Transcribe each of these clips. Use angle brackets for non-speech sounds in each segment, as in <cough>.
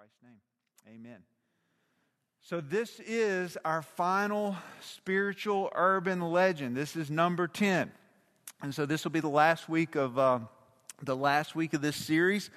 Christ's name, amen. So, this is our final spiritual urban legend. This is number 10. And so, this will be the last week of, uh, the last week of this series.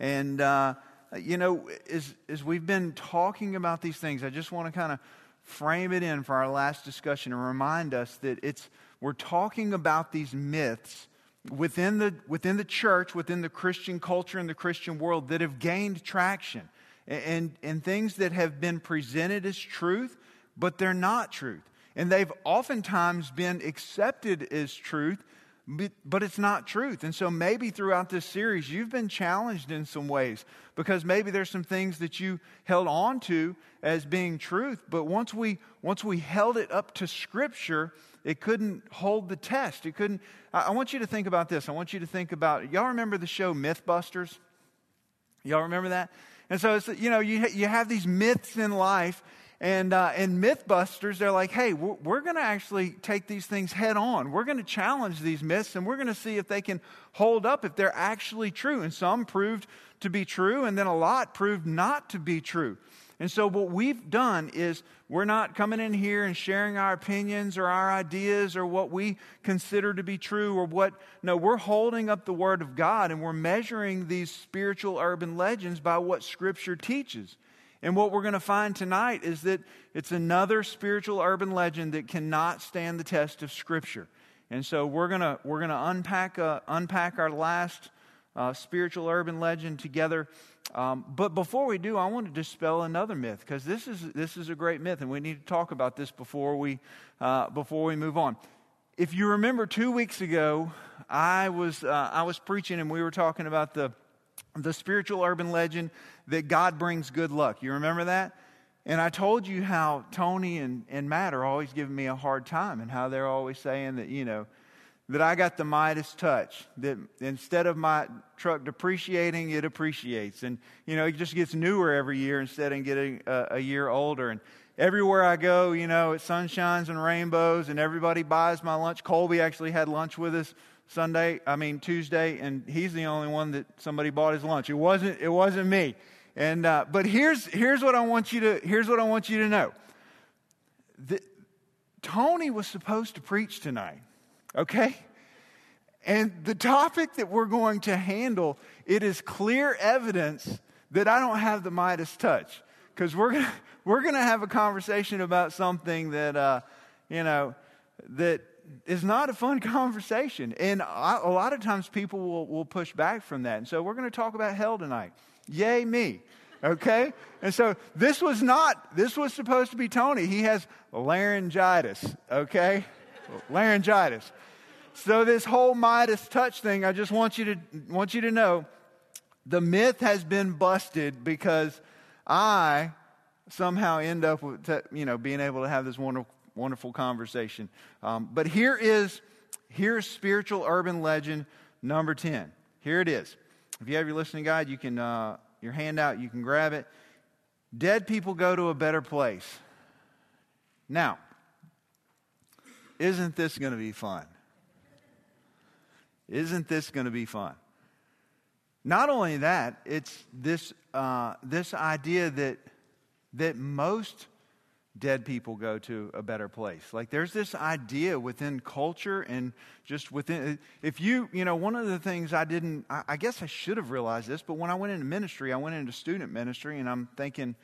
And, uh, you know, as, as we've been talking about these things, I just want to kind of frame it in for our last discussion and remind us that it's, we're talking about these myths within the, within the church, within the Christian culture and the Christian world that have gained traction and, and things that have been presented as truth, but they're not truth. And they've oftentimes been accepted as truth, but, it's not truth. And so maybe throughout this series, you've been challenged in some ways because maybe there's some things that you held on to as being truth, but once we, once we held it up to Scripture, it couldn't hold the test. It couldn't. I want you to think about this. I want you to think about, y'all remember the show Mythbusters? Y'all remember that? And so, it's, you know, you, you have these myths in life, and, uh, and Mythbusters, they're like, hey, we're, we're going to actually take these things head on. We're going to challenge these myths, and we're going to see if they can hold up, if they're actually true. And some proved to be true, and then a lot proved not to be true. And so, what we've done is we're not coming in here and sharing our opinions or our ideas or what we consider to be true or what. No, we're holding up the Word of God and we're measuring these spiritual urban legends by what Scripture teaches. And what we're going to find tonight is that it's another spiritual urban legend that cannot stand the test of Scripture. And so we're going to, we're going to unpack, uh, unpack our last uh, spiritual urban legend together. Um, but before we do, I want to dispel another myth because this is, this is a great myth, and we need to talk about this before we, uh, before we move on. If you remember two weeks ago, I was, uh, I was preaching and we were talking about the, the spiritual urban legend that God brings good luck. You remember that? And I told you how Tony and, and Matt are always giving me a hard time and how they're always saying that, you know, that I got the Midas touch, that instead of my truck depreciating, it appreciates. And, you know, it just gets newer every year instead of getting a, a year older. And everywhere I go, you know, it sunshines and rainbows, and everybody buys my lunch. Colby actually had lunch with us Sunday, I mean Tuesday, and he's the only one that somebody bought his lunch. It wasn't, it wasn't me. And, uh, but here's, here's what I want you to, here's what I want you to know. The, Tony was supposed to preach tonight okay? And the topic that we're going to handle, it is clear evidence that I don't have the Midas touch. Because we're going <laughs> we're gonna have a conversation about something that, uh, you know, that is not a fun <laughs> conversation. And I, a lot of times people will, will push back from that. And so we're going to talk about hell tonight. Yay, me. Okay? And so this was not, this was supposed to be Tony. He has laryngitis. Okay? Laryngitis. So this whole Midas touch thing, I just want you to want you to know, the myth has been busted because I somehow end up with you know being able to have this wonderful wonderful conversation. Um, but here is here's spiritual urban legend number ten. Here it is. If you have your listening guide, you can uh, your handout, you can grab it. Dead people go to a better place. Now, isn't this going to be fun? Isn't this going to be fun? Not only that, it's this, uh, this idea that, that most dead people go to a better place. Like there's this idea within culture and just within, if you, you know, one of the things I didn't, I, I guess I should have realized this, but when I went into ministry, I went into student ministry and I'm thinking,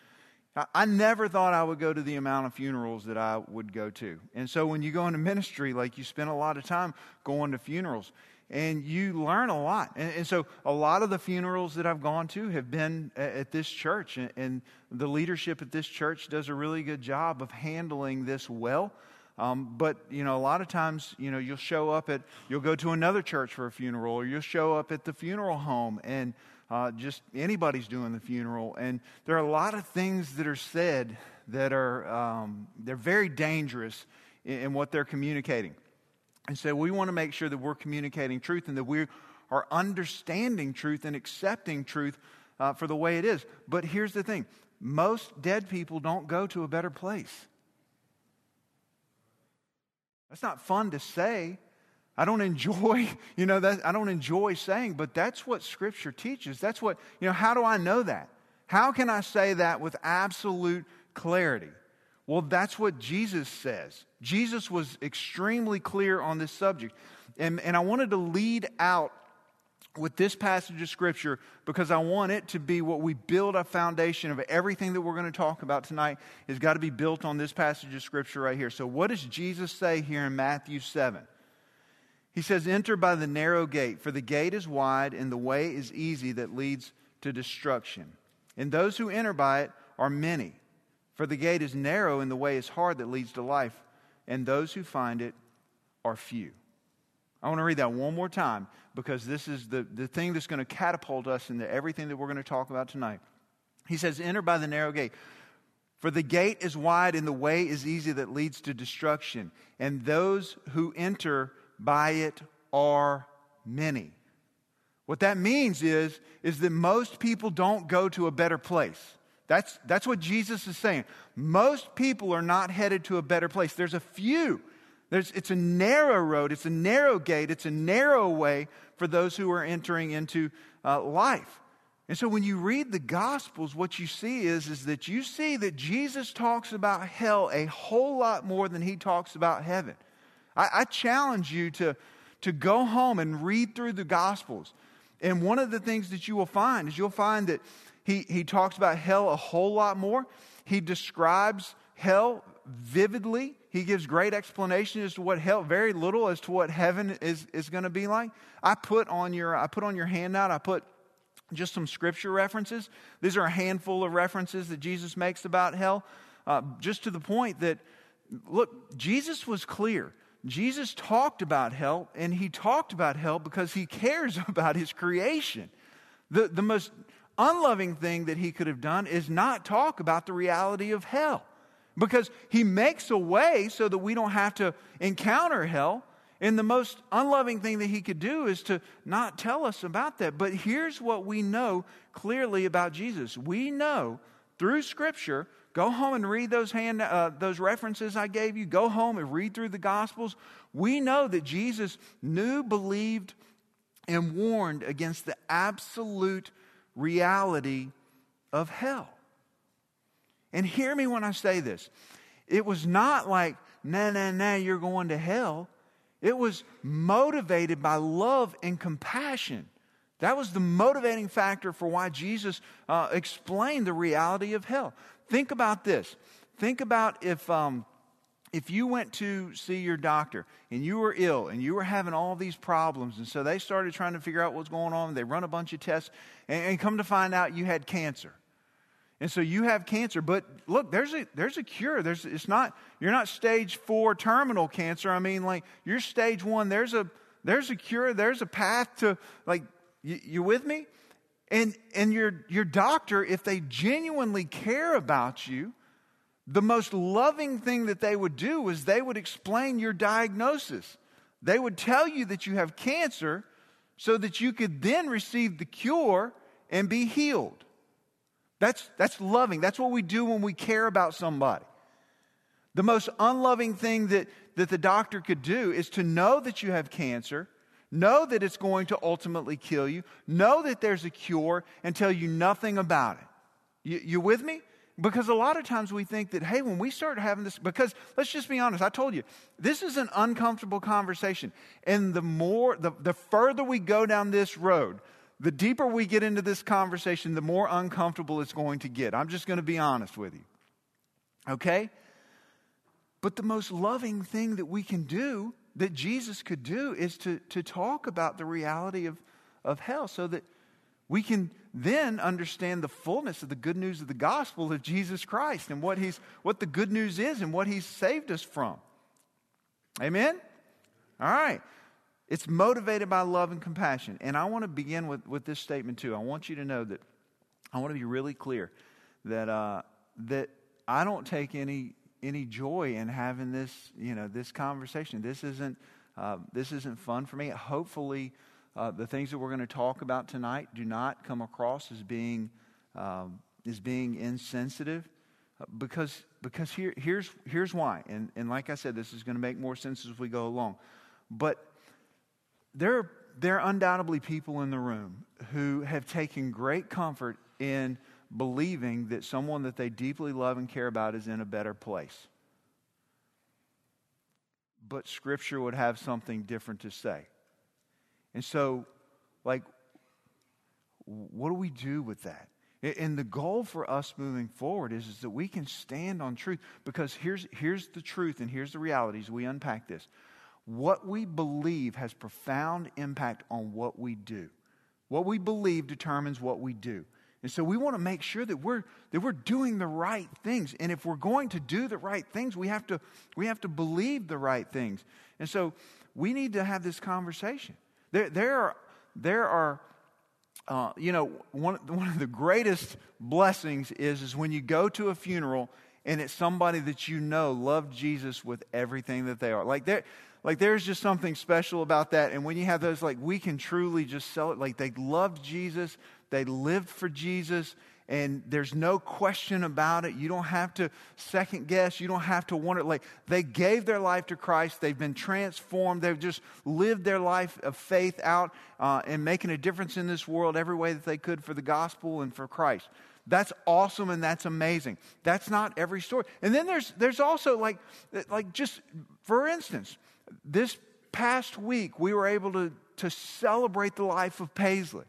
I never thought I would go to the amount of funerals that I would go to. And so when you go into ministry, like you spend a lot of time going to funerals and you learn a lot. And, and, so, a lot of the funerals that I've gone to have been at, at this church, and, and, the leadership at this church does a really good job of handling this well. Um, but you know, a lot of times, you know, you'll show up at, you'll go to another church for a funeral, or you'll show up at the funeral home, and uh, just anybody's doing the funeral, and there are a lot of things that are said that are um, they're very dangerous in, in what they're communicating. And so we want to make sure that we're communicating truth and that we are understanding truth and accepting truth uh, for the way it is. But here's the thing most dead people don't go to a better place. That's not fun to say. I don't enjoy, <laughs> you know, that I don't enjoy saying, but that's what Scripture teaches. That's what, you know, how do I know that? How can I say that with absolute clarity? Well, that's what Jesus says. Jesus was extremely clear on this subject. And, and I wanted to lead out with this passage of Scripture because I want it to be what we build a foundation of everything that we're going to talk about tonight has got to be built on this passage of Scripture right here. So, what does Jesus say here in Matthew 7? He says, Enter by the narrow gate, for the gate is wide and the way is easy that leads to destruction. And those who enter by it are many. For the gate is narrow and the way is hard that leads to life, and those who find it are few. I want to read that one more time because this is the, the thing that's going to catapult us into everything that we're going to talk about tonight. He says, Enter by the narrow gate. For the gate is wide and the way is easy that leads to destruction, and those who enter by it are many. What that means is, is that most people don't go to a better place. That's, that's what Jesus is saying. Most people are not headed to a better place. There's a few there's, it's a narrow road, it's a narrow gate, it's a narrow way for those who are entering into uh, life. And so when you read the Gospels, what you see is, is that you see that Jesus talks about hell a whole lot more than he talks about heaven. I, I challenge you to, to go home and read through the Gospels. And one of the things that you will find is you'll find that he, he talks about hell a whole lot more. He describes hell vividly. He gives great explanation as to what hell, very little as to what heaven is, is going to be like. I put on your I put on your handout, I put just some scripture references. These are a handful of references that Jesus makes about hell, uh, just to the point that, look, Jesus was clear. Jesus talked about hell, and he talked about hell because he cares <laughs> about his creation. The, the most unloving thing that he could have done is not talk about the reality of hell because he makes a way so that we don't have to encounter hell. And the most unloving thing that he could do is to not tell us about that. But here's what we know clearly about Jesus. We know through Scripture, go home and read those, hand, uh, those references I gave you. Go home and read through the Gospels. We know that Jesus knew, believed, and warned against the absolute reality of hell. And hear me when I say this. It was not like, nah, nah, nah, you're going to hell. It was motivated by love and compassion. That was the motivating factor for why Jesus uh, explained the reality of hell. Think about this. Think about if, um, if you went to see your doctor and you were ill and you were having all these problems, and so they started trying to figure out what's going on, they run a bunch of tests, and, and come to find out you had cancer. And so you have cancer, but look, there's a there's a cure. There's it's not you're not stage four terminal cancer. I mean, like you're stage one. There's a there's a cure. There's a path to like you, you with me? And and your your doctor, if they genuinely care about you, the most loving thing that they would do is they would explain your diagnosis. They would tell you that you have cancer so that you could then receive the cure and be healed. That's, that's loving. That's what we do when we care about somebody. The most unloving thing that, that the doctor could do is to know that you have cancer, know that it's going to ultimately kill you, know that there's a cure, and tell you nothing about it. You, you with me? Because a lot of times we think that, hey, when we start having this, because let's just be honest, I told you, this is an uncomfortable conversation. And the more, the, the further we go down this road, the deeper we get into this conversation, the more uncomfortable it's going to get. I'm just going to be honest with you. Okay? But the most loving thing that we can do, that Jesus could do, is to, to talk about the reality of, of hell so that we can then understand the fullness of the good news of the gospel of Jesus Christ and what, he's, what the good news is and what he's saved us from. Amen? All right. It's motivated by love and compassion. And I want to begin with, with this statement too. I want you to know that I want to be really clear that, uh, that I don't take any, any joy in having this, you know, this conversation. This isn't, uh, this isn't fun for me. Hopefully, uh, the things that we're going to talk about tonight do not come across as being, um, as being insensitive uh, because, because here, here's, here's why. And, and like I said, this is going to make more sense as we go along. But there, there are undoubtedly people in the room who have taken great comfort in believing that someone that they deeply love and care about is in a better place. But Scripture would have something different to say. And so, like, what do we do with that? And the goal for us moving forward is, is that we can stand on truth because here's, here's the truth and here's the realities. We unpack this. What we believe has profound impact on what we do. What we believe determines what we do. And so we want to make sure that we're, that we're doing the right things. And if we're going to do the right things, we have to, we have to believe the right things. And so we need to have this conversation. There, there are, there are uh, you know, one, one of the greatest blessings is, is when you go to a funeral and it's somebody that you know loved Jesus with everything that they are. Like there, like there's just something special about that. And when you have those, like we can truly just sell it. Like they loved Jesus, they lived for Jesus, and there's no question about it. You don't have to second guess. You don't have to wonder. Like they gave their life to Christ. They've been transformed. They've just lived their life of faith out uh, and making a difference in this world every way that they could for the gospel and for Christ. That's awesome and that's amazing. That's not every story. And then there's there's also like like just for instance, this past week we were able to to celebrate the life of Paisley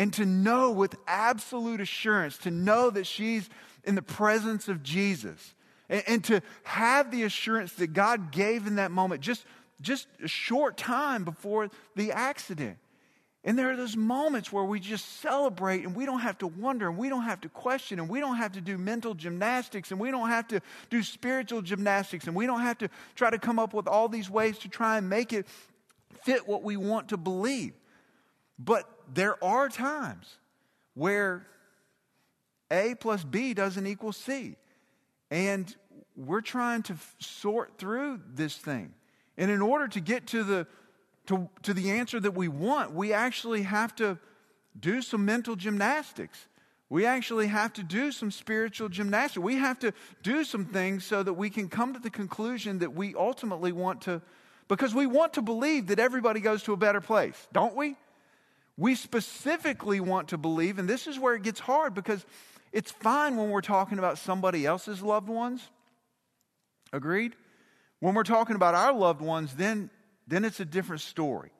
and to know with absolute assurance, to know that she's in the presence of Jesus, and, and, to have the assurance that God gave in that moment, just, just a short time before the accident. And there are those moments where we just celebrate and we don't have to wonder and we don't have to question and we don't have to do mental gymnastics and we don't have to do spiritual gymnastics and we don't have to try to come up with all these ways to try and make it fit what we want to believe. But there are times where A plus B doesn't equal C. And we're trying to f- sort through this thing. And in order to get to the, to, to the answer that we want, we actually have to do some mental gymnastics. We actually have to do some spiritual gymnastics. We have to do some things so that we can come to the conclusion that we ultimately want to, because we want to believe that everybody goes to a better place, don't we? We specifically want to believe, and this is where it gets hard because it's fine when we're talking about somebody else's loved ones. Agreed? When we're talking about our loved ones, then, then it's a different story.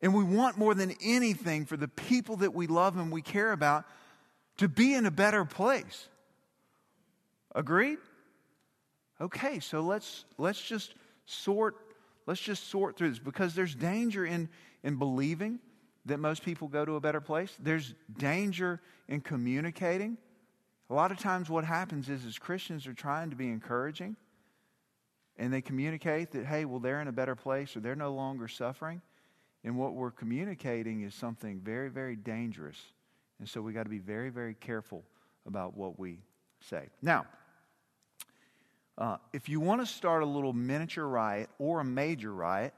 And we want more than anything for the people that we love and we care about to be in a better place. Agreed? Okay, so let's let's just sort let's just sort through this because there's danger in in believing that most people go to a better place. There's danger in communicating. A lot of times, what happens is, as Christians are trying to be encouraging, and they communicate that, hey, well, they're in a better place or they're no longer suffering. And what we're communicating is something very, very dangerous. And so we got to be very, very careful about what we say. Now, uh, if you want to start a little miniature riot or a major riot,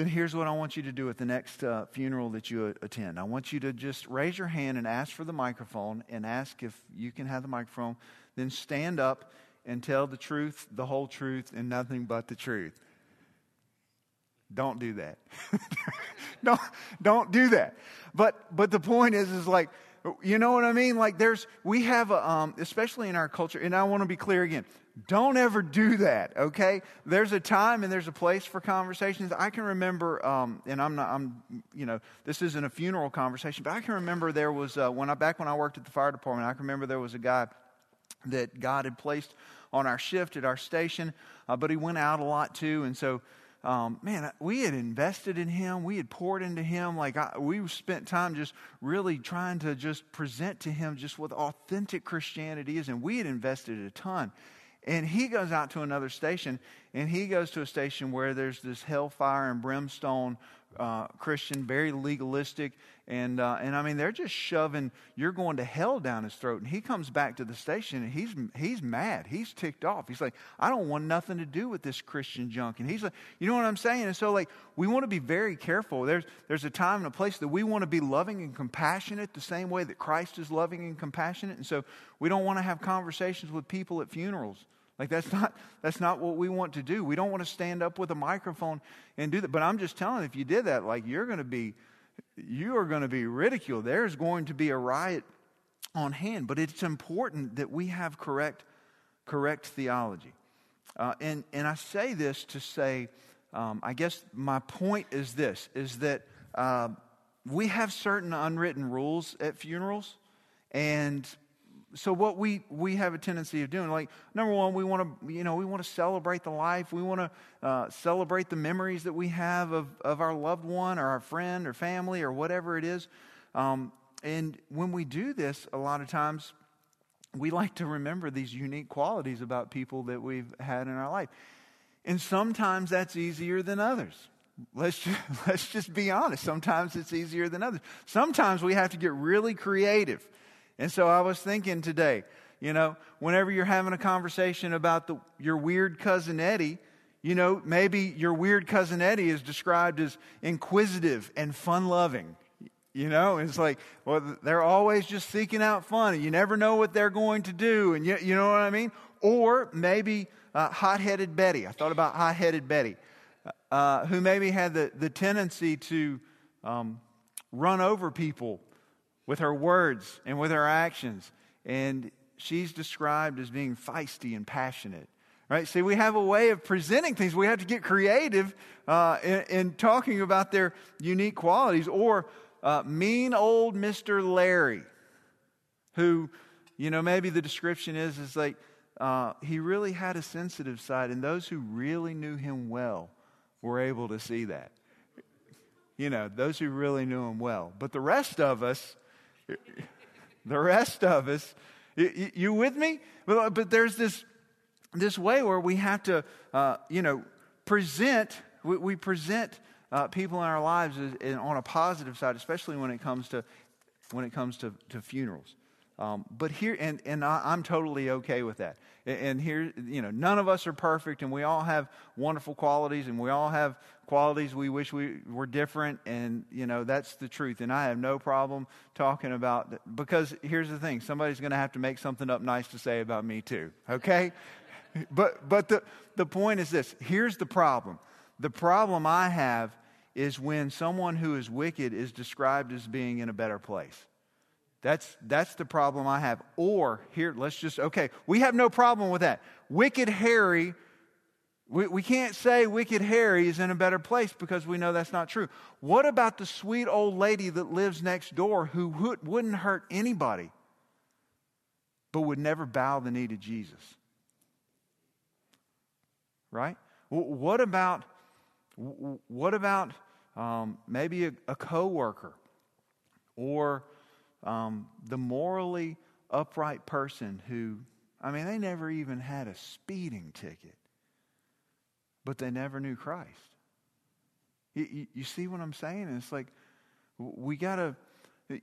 then here's what I want you to do at the next uh, funeral that you attend. I want you to just raise your hand and ask for the microphone and ask if you can have the microphone. Then stand up and tell the truth, the whole truth, and nothing but the truth. Don't do that. <laughs> don't, don't do that. But, but the point is, is like, you know what I mean? Like there's, we have, a, um, especially in our culture, and I want to be clear again. Don't ever do that, okay? There's a time and there's a place for conversations. I can remember, um, and I'm not, I'm, you know, this isn't a funeral conversation, but I can remember there was, uh, when I, back when I worked at the fire department, I can remember there was a guy that God had placed on our shift at our station, uh, but he went out a lot too, and so um, man, we had invested in him. We had poured into him. Like I, we spent time just really trying to just present to him just what authentic Christianity is, and we had invested a ton. And he goes out to another station, and he goes to a station where there's this hellfire and brimstone uh, Christian, very legalistic, and uh, and I mean they're just shoving you're going to hell down his throat. And he comes back to the station, and he's he's mad, he's ticked off. He's like, I don't want nothing to do with this Christian junk. And he's like, you know what I'm saying? And so like we want to be very careful. There's there's a time and a place that we want to be loving and compassionate the same way that Christ is loving and compassionate. And so we don't want to have conversations with people at funerals. Like that's not that's not what we want to do. We don't want to stand up with a microphone and do that. But I'm just telling, if you did that, like you're going to be you are going to be ridiculed. There's going to be a riot on hand. But it's important that we have correct, correct theology. Uh, and, and I say this to say, um, I guess my point is this, is that uh, we have certain unwritten rules at funerals. And so what we, we have a tendency of doing, like number one, we want to, you know, we want to celebrate the life. We want to uh, celebrate the memories that we have of, of our loved one or our friend or family or whatever it is. Um, and when we do this, a lot of times we like to remember these unique qualities about people that we've had in our life. And sometimes that's easier than others. Let's just, <laughs> let's just be honest. Sometimes it's easier than others. Sometimes we have to get really creative. And so I was thinking today, you know, whenever you're having a conversation about the, your weird cousin Eddie, you know, maybe your weird cousin Eddie is described as inquisitive and fun loving. You know, it's like, well, they're always just seeking out fun, you never know what they're going to do, and you, you know what I mean? Or maybe uh, hot headed Betty. I thought about hot headed Betty, uh, who maybe had the, the tendency to um, run over people with her words and with her actions. And she's described as being feisty and passionate. Right? See, we have a way of presenting things. We have to get creative uh, in, in, talking about their unique qualities. Or uh, mean old Mr. Larry, who, you know, maybe the description is, is like, uh, he really had a sensitive side, and those who really knew him well were able to see that. You know, those who really knew him well. But the rest of us, the rest of us, you, with me? But, there's this, this way where we have to, uh, you know, present, we, present uh, people in our lives on a positive side, especially when it comes to when it comes to, to funerals. Um, but here, and, and I, am totally okay with that. And, and here, you know, none of us are perfect, and we all have wonderful qualities, and we all have qualities we wish we were different, and, you know, that's the truth. And I have no problem talking about, that, because here's the thing somebody's going to have to make something up nice to say about me, too, okay? <laughs> but but the, the point is this here's the problem. The problem I have is when someone who is wicked is described as being in a better place. That's, that's the problem I have. Or, here, let's just, okay, we have no problem with that. Wicked Harry, we, we can't say Wicked Harry is in a better place because we know that's not true. What about the sweet old lady that lives next door who would, wouldn't hurt anybody but would never bow the knee to Jesus? Right? What about what about um, maybe a, a coworker or um, the morally upright person who, I mean, they never even had a speeding ticket, but they never knew Christ. You, you, you see what I'm saying? And it's like we got to,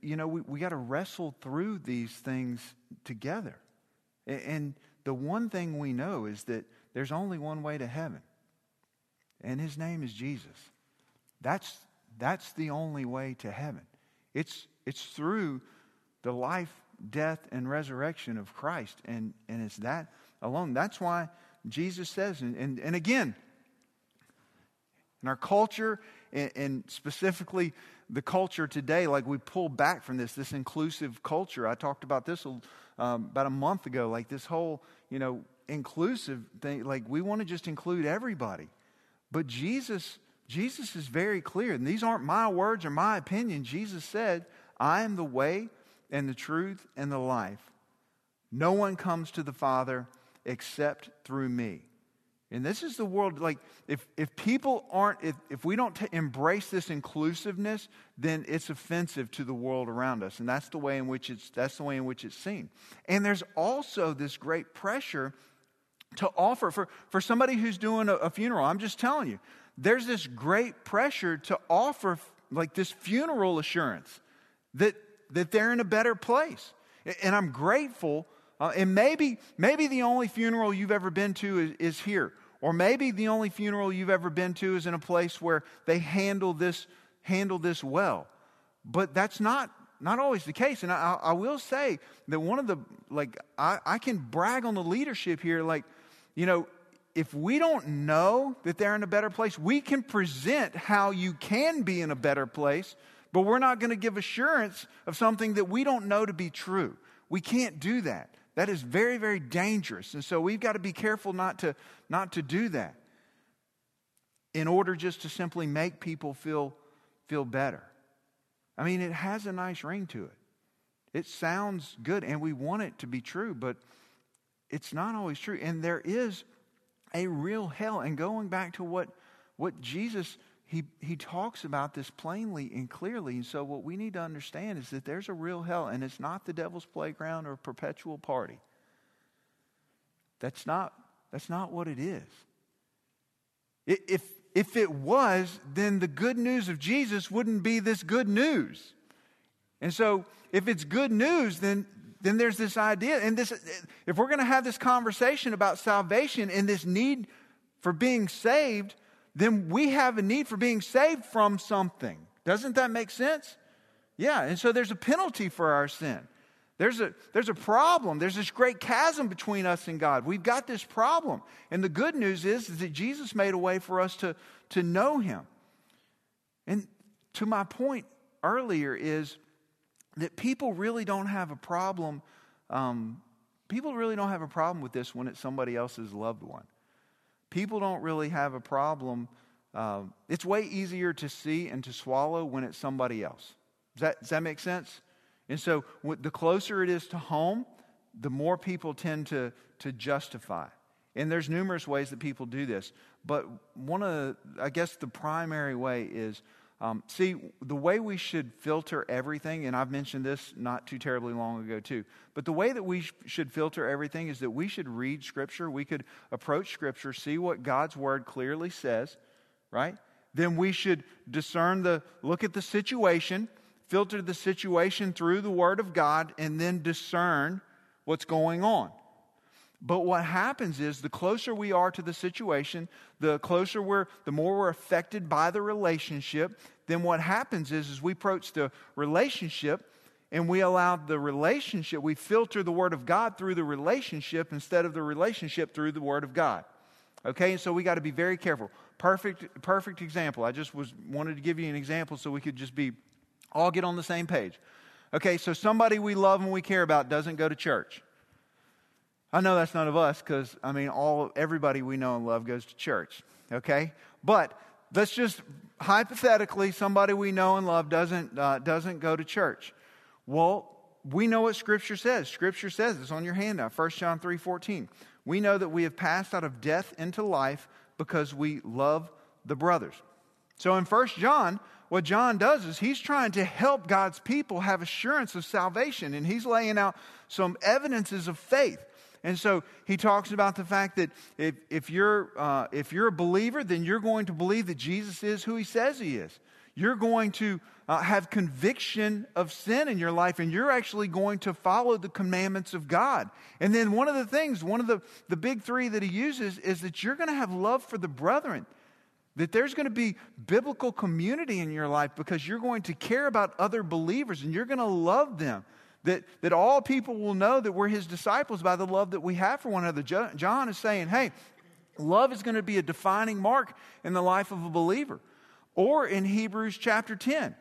you know, we, we got to wrestle through these things together. And the one thing we know is that there's only one way to heaven and his name is Jesus. That's, that's the only way to heaven. It's, it's through the life, death, and resurrection of Christ. And, and it's that alone. That's why Jesus says, and, and, and again, in our culture, and, and specifically the culture today, like we pull back from this, this inclusive culture. I talked about this um, about a month ago, like this whole, you know, inclusive thing. Like we want to just include everybody. But Jesus, Jesus is very clear, and these aren't my words or my opinion. Jesus said, I am the way and the truth and the life. No one comes to the Father except through me. And this is the world, like, if, if people aren't, if, if we don't t- embrace this inclusiveness, then it's offensive to the world around us. And that's the way in which it's, that's the way in which it's seen. And there's also this great pressure to offer for, for somebody who's doing a, a funeral. I'm just telling you, there's this great pressure to offer like this funeral assurance that, that they're in a better place. And I'm grateful. Uh, and maybe, maybe the only funeral you've ever been to is, is here. Or maybe the only funeral you've ever been to is in a place where they handle this, handle this well. But that's not not always the case. And I, I, will say that one of the, like, I, I can brag on the leadership here. Like, you know, if we don't know that they're in a better place, we can present how you can be in a better place, but we're not going to give assurance of something that we don't know to be true. We can't do that. That is very, very dangerous. And so we've got to be careful not to, not to do that in order just to simply make people feel, feel better. I mean, it has a nice ring to it. It sounds good, and we want it to be true, but it's not always true. And there is a real hell. And going back to what, what Jesus, he, he talks about this plainly and clearly. And so, what we need to understand is that there's a real hell, and it's not the devil's playground or a perpetual party. That's not, that's not what it is. If, if it was, then the good news of Jesus wouldn't be this good news. And so, if it's good news, then then there's this idea, and this if we're going to have this conversation about salvation and this need for being saved, then we have a need for being saved from something. Doesn't that make sense? Yeah, and so there's a penalty for our sin. There's a, there's a problem. There's this great chasm between us and God. We've got this problem. And the good news is, is that Jesus made a way for us to, to know Him. And to my point earlier is that people really don't have a problem. Um, people really don't have a problem with this when it's somebody else's loved one. People don't really have a problem. Uh, it's way easier to see and to swallow when it's somebody else. Does that, does that make sense? And so the closer it is to home, the more people tend to, to justify. And there's numerous ways that people do this. But one of the, I guess the primary way is um, see, the way we should filter everything, and I've mentioned this not too terribly long ago too, but the way that we sh- should filter everything is that we should read Scripture. We could approach Scripture, see what God's Word clearly says, right? Then we should discern the, look at the situation, filter the situation through the Word of God, and then discern what's going on. But what happens is the closer we are to the situation, the closer we're, the more we're affected by the relationship, then what happens is, is we approach the relationship and we allow the relationship, we filter the Word of God through the relationship instead of the relationship through the Word of God. Okay, and so we got to be very careful. Perfect, perfect example. I just was wanted to give you an example so we could just be all get on the same page. Okay, so somebody we love and we care about doesn't go to church. I know that's none of us because, I mean, all, everybody we know and love goes to church, okay? But let's just hypothetically, somebody we know and love doesn't, uh, doesn't go to church. Well, we know what Scripture says. Scripture says it's on your handout, 1 John 3 14. We know that we have passed out of death into life because we love the brothers. So in 1 John, what John does is he's trying to help God's people have assurance of salvation, and he's laying out some evidences of faith. And so he talks about the fact that if, if, you're, uh, if you're a believer, then you're going to believe that Jesus is who he says he is. You're going to uh, have conviction of sin in your life, and you're actually going to follow the commandments of God. And then one of the things, one of the, the big three that he uses is that you're going to have love for the brethren. That there's going to be biblical community in your life because you're going to care about other believers and you're going to love them. That, that all people will know that we're his disciples by the love that we have for one another. John is saying, hey, love is going to be a defining mark in the life of a believer. Or in Hebrews chapter 10,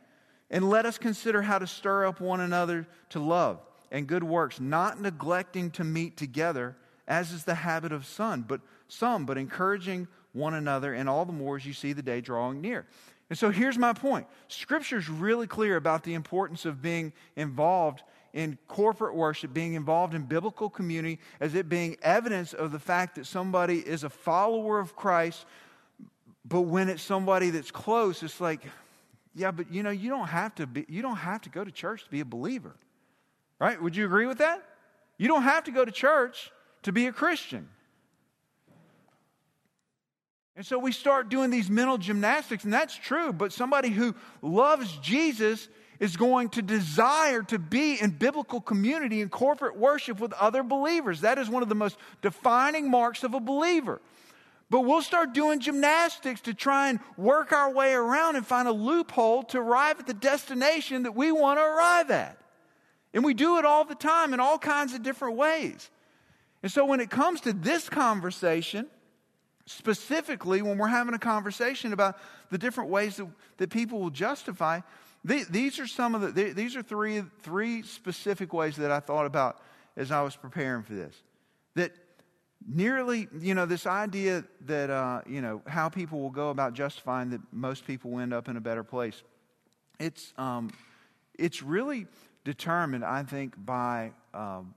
and let us consider how to stir up one another to love and good works, not neglecting to meet together, as is the habit of some, but some, but encouraging one another, and all the more as you see the day drawing near. And so here's my point. Scripture's really clear about the importance of being involved in corporate worship, being involved in biblical community, as it being evidence of the fact that somebody is a follower of Christ. But when it's somebody that's close, it's like, yeah, but you know, you don't have to be, you don't have to go to church to be a believer. Right? Would you agree with that? You don't have to go to church to be a Christian. And so we start doing these mental gymnastics, and that's true, but somebody who loves Jesus is going to desire to be in biblical community and corporate worship with other believers. That is one of the most defining marks of a believer. But we'll start doing gymnastics to try and work our way around and find a loophole to arrive at the destination that we want to arrive at. And we do it all the time in all kinds of different ways. And so when it comes to this conversation, specifically when we're having a conversation about the different ways that, that people will justify, these are some of the, these are three, three specific ways that I thought about as I was preparing for this. That nearly, you know, this idea that, uh, you know, how people will go about justifying that most people end up in a better place. It's, um, it's really determined, I think, by. Um,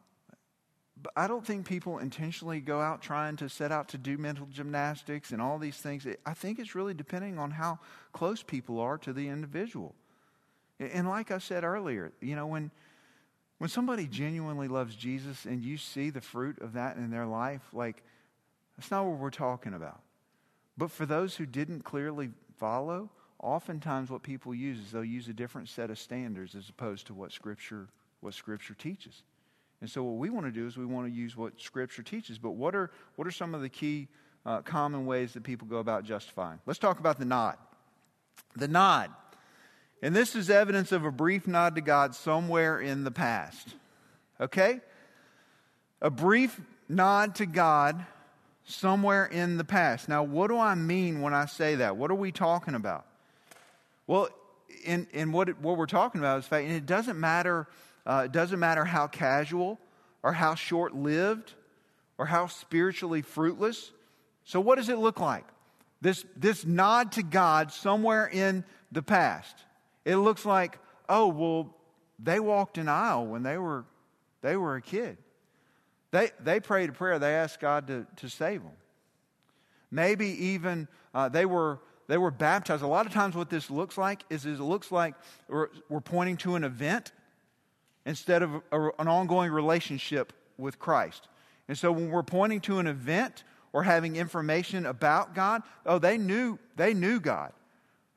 I don't think people intentionally go out trying to set out to do mental gymnastics and all these things. I think it's really depending on how close people are to the individual. And like I said earlier, you know, when when somebody genuinely loves Jesus and you see the fruit of that in their life, like, that's not what we're talking about. But for those who didn't clearly follow, oftentimes what people use is they'll use a different set of standards as opposed to what Scripture, what Scripture teaches. And so what we want to do is we want to use what Scripture teaches. But what are, what are some of the key uh, common ways that people go about justifying? Let's talk about the nod. The nod. And this is evidence of a brief nod to God somewhere in the past. Okay? A brief nod to God somewhere in the past. Now, what do I mean when I say that? What are we talking about? Well, in, in what, it, what we're talking about is fact, and it doesn't matter, uh, it doesn't matter how casual or how short lived or how spiritually fruitless. So, what does it look like? This, this nod to God somewhere in the past. It looks like, oh, well, they walked an aisle when they were, they were a kid. They, they prayed a prayer, they asked God to, to save them. Maybe even uh, they, were, they were baptized. A lot of times, what this looks like is, is it looks like we're, we're pointing to an event instead of a, an ongoing relationship with Christ. And so, when we're pointing to an event or having information about God, oh, they knew, they knew God.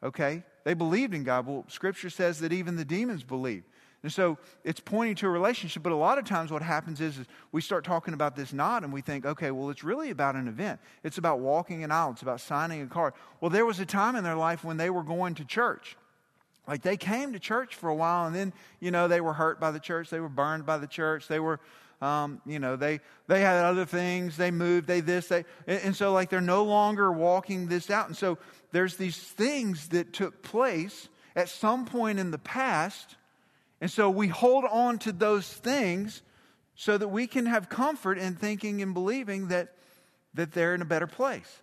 Okay? They believed in God. Well, Scripture says that even the demons believe. And so it's pointing to a relationship, but a lot of times what happens is, is, we start talking about this nod and we think, okay, well, it's really about an event. It's about walking an aisle, it's about signing a card. Well, there was a time in their life when they were going to church. Like they came to church for a while and then, you know, they were hurt by the church, they were burned by the church, they were um, you know, they, they had other things, they moved, they this, they, and, and so like they're no longer walking this out. And so there's these things that took place at some point in the past. And so we hold on to those things so that we can have comfort in thinking and believing that, that they're in a better place.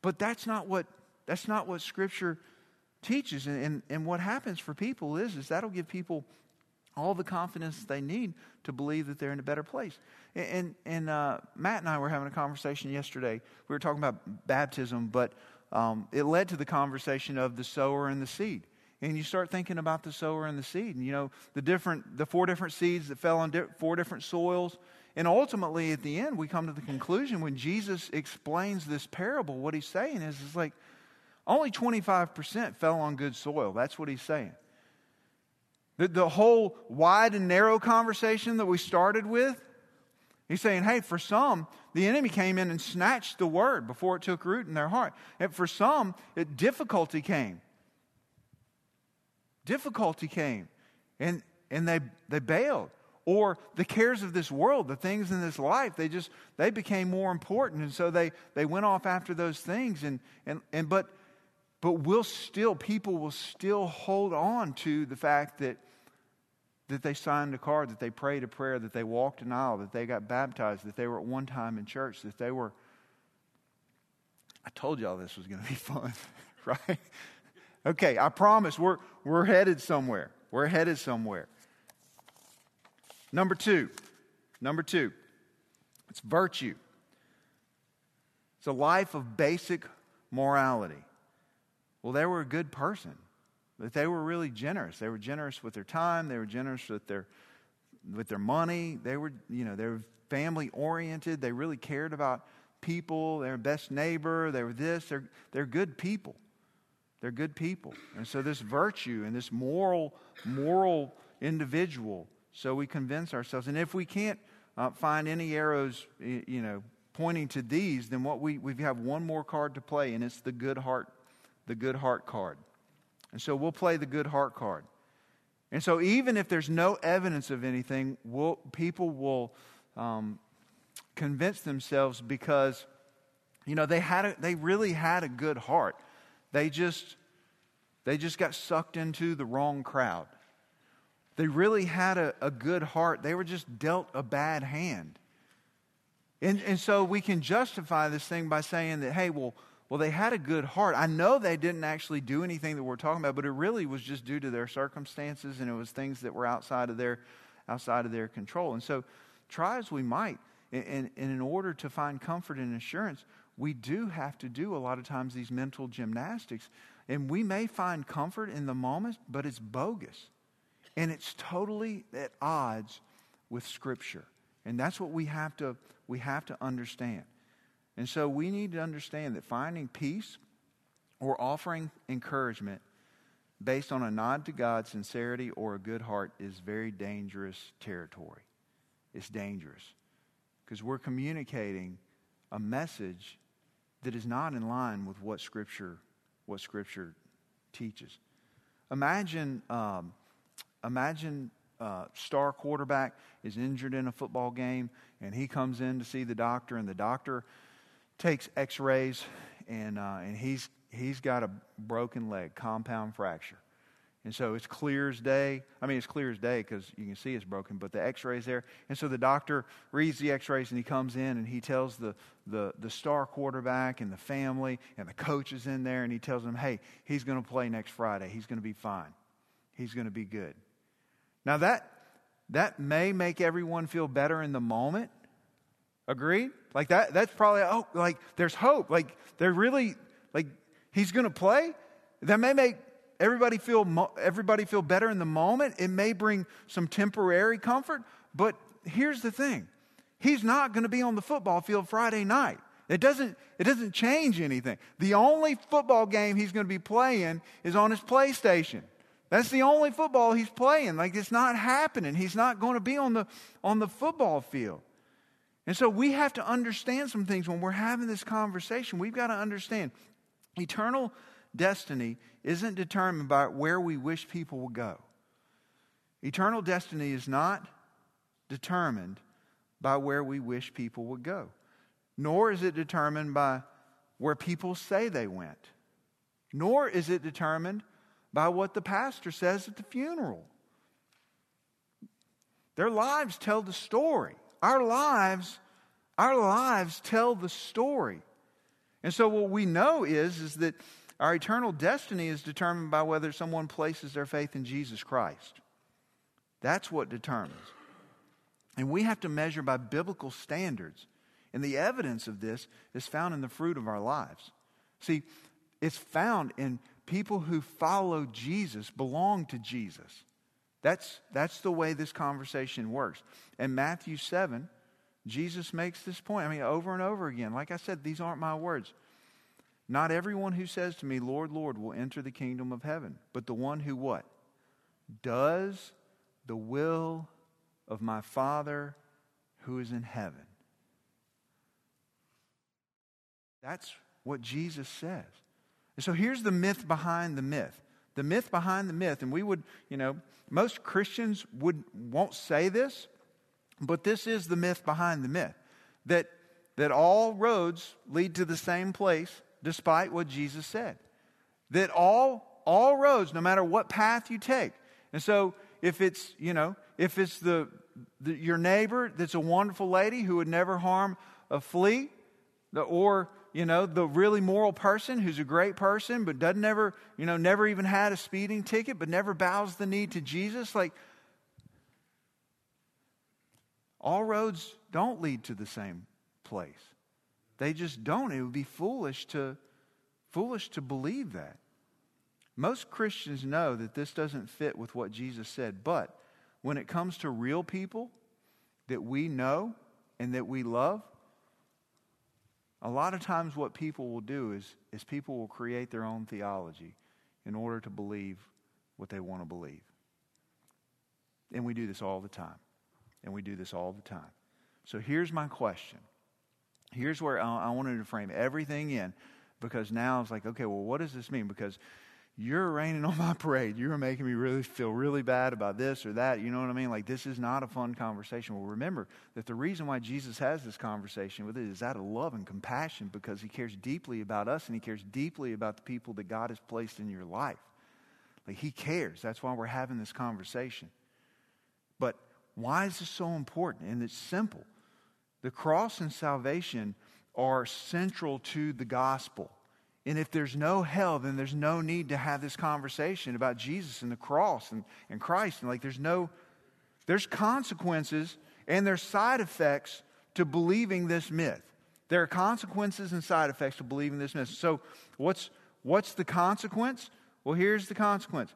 But that's not what, that's not what Scripture teaches. And, and, and what happens for people is, is that'll give people all the confidence they need to believe that they're in a better place. And, and uh, Matt and I were having a conversation yesterday. We were talking about baptism, but um, it led to the conversation of the sower and the seed. And you start thinking about the sower and the seed, and you know the different, the four different seeds that fell on di- four different soils. And ultimately, at the end, we come to the conclusion when Jesus explains this parable, what he's saying is, it's like only 25% fell on good soil. That's what he's saying. The, the whole wide and narrow conversation that we started with, he's saying, hey, for some, the enemy came in and snatched the word before it took root in their heart. And for some, it, difficulty came. Difficulty came. And, and they, they bailed. Or the cares of this world, the things in this life, they just, they became more important. And so they, they went off after those things. And, and, and but, but we'll still, people will still hold on to the fact that that they signed a card, that they prayed a prayer, that they walked an aisle, that they got baptized, that they were at one time in church, that they were. I told y'all this was going to be <laughs> fun, right? Okay, I promise we're, we're headed somewhere. We're headed somewhere. Number two, number two, it's virtue. It's a life of basic morality. Well, they were a good person. But they were really generous. They were generous with their time. They were generous with their, with their money. They were, you know, they were family oriented. They really cared about people. Their best neighbor. They were this. They're, they're good people. They're good people. And so this virtue and this moral, moral individual, so we convince ourselves. And if we can't uh, find any arrows, you know, pointing to these, then what we, we have one more card to play, and it's the good heart, the good heart card. And so we'll play the good heart card. And so even if there's no evidence of anything, we'll, people will um, convince themselves because, you know, they, had a, they really had a good heart. They just, They just got sucked into the wrong crowd. They really had a, a good heart. They were just dealt a bad hand. And, and so we can justify this thing by saying that, hey, well, well, they had a good heart. I know they didn't actually do anything that we're talking about, but it really was just due to their circumstances and it was things that were outside of their, outside of their control. And so, try as we might, and, in order to find comfort and assurance, we do have to do a lot of times these mental gymnastics. And we may find comfort in the moment, but it's bogus. And it's totally at odds with Scripture. And that's what we have to, we have to understand. And so we need to understand that finding peace or offering encouragement based on a nod to God, sincerity, or a good heart is very dangerous territory. It's dangerous because we're communicating a message that is not in line with what Scripture, what Scripture teaches. Imagine, um, imagine uh, star quarterback is injured in a football game, and he comes in to see the doctor, and the doctor takes x rays, and, uh, and he's, he's got a broken leg, compound fracture. And so it's clear as day. I mean, it's clear as day because you can see it's broken, but the x ray's there. And so the doctor reads the x rays and he comes in and he tells the, the, the star quarterback and the family and the coach is in there and he tells them, hey, he's going to play next Friday. He's going to be fine. He's going to be good. Now, that, that may make everyone feel better in the moment, Agreed? Like that, that's probably, oh, like there's hope. Like they're really, like he's going to play. That may make everybody feel, everybody feel better in the moment. It may bring some temporary comfort. But here's the thing he's not going to be on the football field Friday night. It doesn't, it doesn't change anything. The only football game he's going to be playing is on his PlayStation. That's the only football he's playing. Like it's not happening. He's not going to be on the, on the football field. And so we have to understand some things when we're having this conversation. We've got to understand eternal destiny isn't determined by where we wish people will go. Eternal destiny is not determined by where we wish people would go, nor is it determined by where people say they went, nor is it determined by what the pastor says at the funeral. Their lives tell the story. Our lives, our lives tell the story. And so what we know is, is that our eternal destiny is determined by whether someone places their faith in Jesus Christ. That's what determines. And we have to measure by biblical standards. And the evidence of this is found in the fruit of our lives. See, it's found in people who follow Jesus, belong to Jesus. That's, that's the way this conversation works. In Matthew 7, Jesus makes this point. I mean, over and over again. Like I said, these aren't my words. Not everyone who says to me, Lord, Lord, will enter the kingdom of heaven, but the one who what? Does the will of my Father who is in heaven. That's what Jesus says. And so here's the myth behind the myth the myth behind the myth, and we would, you know, most Christians would won't say this, but this is the myth behind the myth that that all roads lead to the same place, despite what Jesus said. That all all roads, no matter what path you take, and so if it's you know if it's the, the your neighbor that's a wonderful lady who would never harm a flea, the, or you know, the really moral person who's a great person, but doesn't ever, you know, never even had a speeding ticket, but never bows the knee to Jesus. Like, all roads don't lead to the same place. They just don't. It would be foolish to foolish to believe that. Most Christians know that this doesn't fit with what Jesus said, but when it comes to real people that we know and that we love, a lot of times, what people will do is, is people will create their own theology in order to believe what they want to believe. And we do this all the time. And we do this all the time. So here's my question. Here's where I, I wanted to frame everything in because now it's like, okay, well, what does this mean? Because you're raining on my parade. You're making me really feel really bad about this or that. You know what I mean? Like, this is not a fun conversation. Well, remember that the reason why Jesus has this conversation with it is out of love and compassion because he cares deeply about us and he cares deeply about the people that God has placed in your life. Like he cares. That's why we're having this conversation. But why is this so important? And it's simple. The cross and salvation are central to the gospel. And if there's no hell, then there's no need to have this conversation about Jesus and the cross and, and Christ. And like there's no, there's consequences and there's side effects to believing this myth. There are consequences and side effects to believing this myth. So what's what's the consequence? Well, here's the consequence.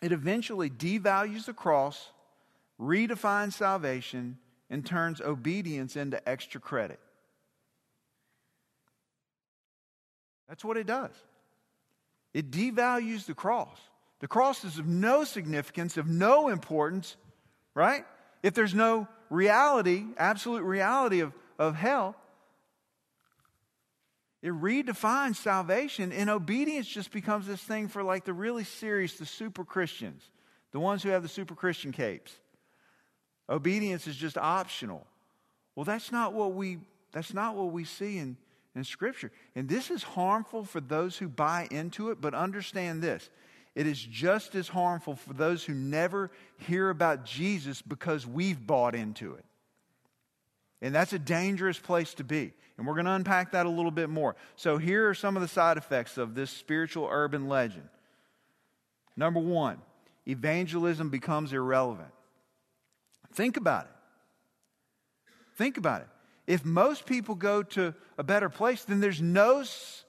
It eventually devalues the cross, redefines salvation, and turns obedience into extra credit. That's what it does. It devalues the cross. The cross is of no significance, of no importance, right? If there's no reality, absolute reality of, of hell, it redefines salvation, and obedience just becomes this thing for like the really serious, the super Christians, the ones who have the super Christian capes. Obedience is just optional. Well, that's not what we that's not what we see in, in Scripture. And this is harmful for those who buy into it, but understand this. It is just as harmful for those who never hear about Jesus because we've bought into it. And that's a dangerous place to be. And we're going to unpack that a little bit more. So, here are some of the side effects of this spiritual urban legend. Number one, evangelism becomes irrelevant. Think about it. Think about it. If most people go to a better place, then there's no,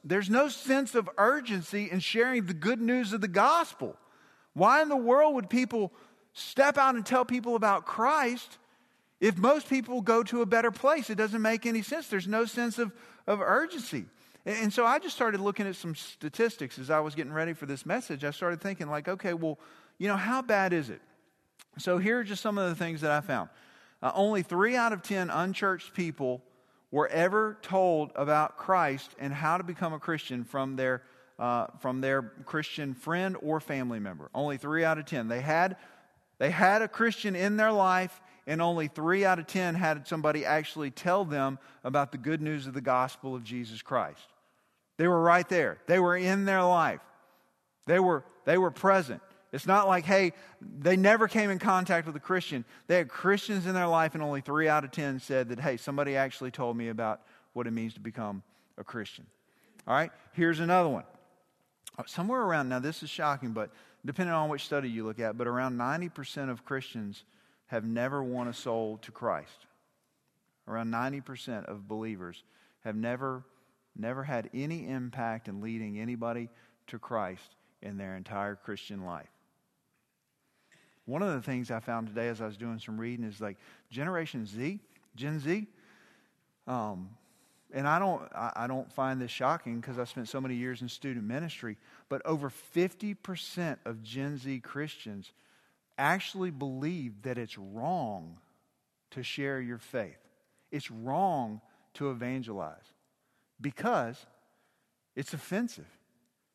there's no sense of urgency in sharing the good news of the gospel. Why in the world would people step out and tell people about Christ if most people go to a better place? It doesn't make any sense. There's no sense of, of urgency. And so I just started looking at some statistics as I was getting ready for this message. I started thinking, like, okay, well, you know, how bad is it? So here are just some of the things that I found. Uh, only three out of ten unchurched people were ever told about Christ and how to become a Christian from their, uh, from their Christian friend or family member. Only three out of ten. They had, they had a Christian in their life, and only three out of ten had somebody actually tell them about the good news of the gospel of Jesus Christ. They were right there, they were in their life, they were, they were present. It's not like, hey, they never came in contact with a Christian. They had Christians in their life, and only three out of ten said that, hey, somebody actually told me about what it means to become a Christian. All right, here's another one. Somewhere around, now this is shocking, but depending on which study you look at, but around 90% of Christians have never won a soul to Christ. Around 90% of believers have never, never had any impact in leading anybody to Christ in their entire Christian life. One of the things I found today as I was doing some reading is like Generation Z, Gen Z. Um, and I don't, I, I don't find this shocking because I spent so many years in student ministry, but over 50% of Gen Z Christians actually believe that it's wrong to share your faith. It's wrong to evangelize because it's offensive,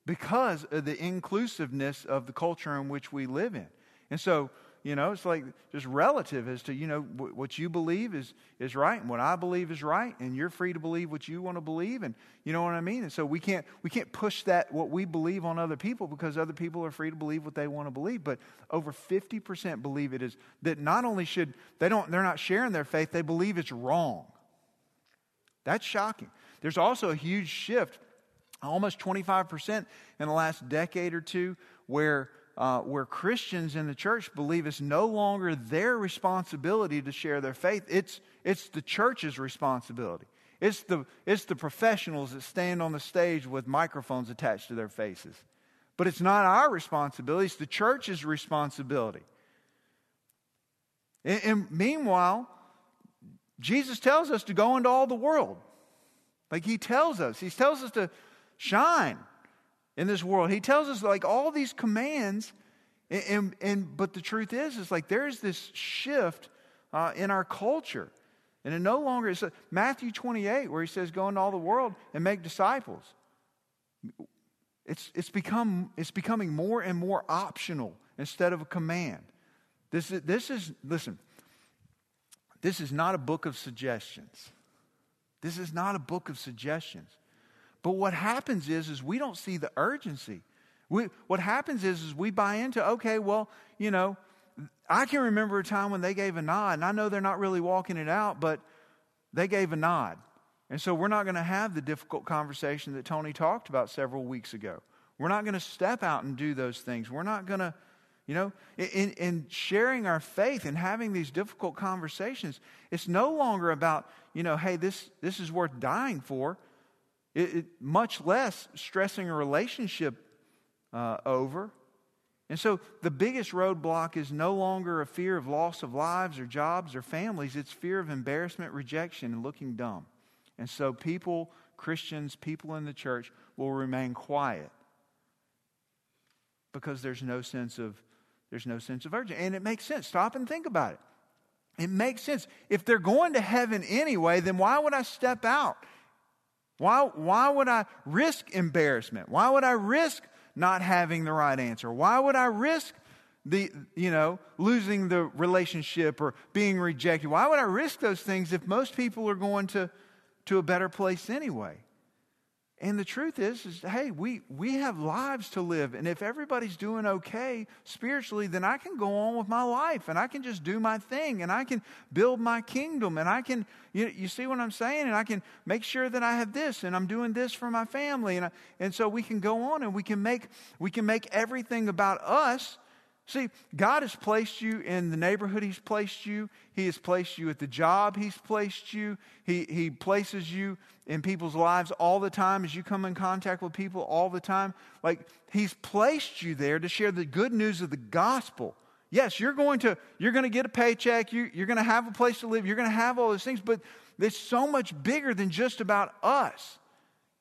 because of the inclusiveness of the culture in which we live in. And so, you know, it's like just relative as to, you know, what you believe is, is right and what I believe is right, and you're free to believe what you want to believe, and you know what I mean? And so we can't, we can't push that, what we believe on other people because other people are free to believe what they want to believe. But over 50% believe it is that not only should, they don't, they're not sharing their faith, they believe it's wrong. That's shocking. There's also a huge shift, almost 25% in the last decade or two, where uh, where Christians in the church believe it's no longer their responsibility to share their faith, it's, it's the church's responsibility. It's the, it's the professionals that stand on the stage with microphones attached to their faces. But it's not our responsibility, it's the church's responsibility. And, and meanwhile, Jesus tells us to go into all the world. Like he tells us, he tells us to shine in this world. He tells us like all these commands, and, and, and but the truth is, is like there's this shift uh, in our culture. And it no longer is Matthew 28, where he says, Go into all the world and make disciples. It's, it's, become, it's becoming more and more optional instead of a command. This is, this is, listen, this is not a book of suggestions. This is not a book of suggestions. But what happens is, is we don't see the urgency. We, what happens is, is we buy into, okay, well, you know, I can remember a time when they gave a nod, and I know they're not really walking it out, but they gave a nod. And so we're not going to have the difficult conversation that Tony talked about several weeks ago. We're not going to step out and do those things. We're not going to, you know, in, in sharing our faith and having these difficult conversations, it's no longer about, you know, hey, this, this is worth dying for. It, it, much less stressing a relationship uh, over. And so the biggest roadblock is no longer a fear of loss of lives or jobs or families, it's fear of embarrassment, rejection, and looking dumb. And so people, Christians, people in the church, will remain quiet because there's no sense of there's no sense of urgency. And it makes sense. Stop and think about it. It makes sense. If they're going to heaven anyway, then why would I step out? Why, why would I risk embarrassment? Why would I risk not having the right answer? Why would I risk the, you know, losing the relationship or being rejected? Why would I risk those things if most people are going to, to a better place anyway? And the truth is, is hey, we, we have lives to live. And if everybody's doing okay spiritually, then I can go on with my life and I can just do my thing and I can build my kingdom and I can, you, you see what I'm saying? And I can make sure that I have this and I'm doing this for my family. And, I, and so we can go on and we can make, we can make everything about us See, God has placed you in the neighborhood He's placed you. He has placed you at the job He's placed you. He, he places you in people's lives all the time as you come in contact with people all the time. Like, He's placed you there to share the good news of the gospel. Yes, you're going to, you're going to get a paycheck. You, you're going to have a place to live. You're going to have all those things, but it's so much bigger than just about us.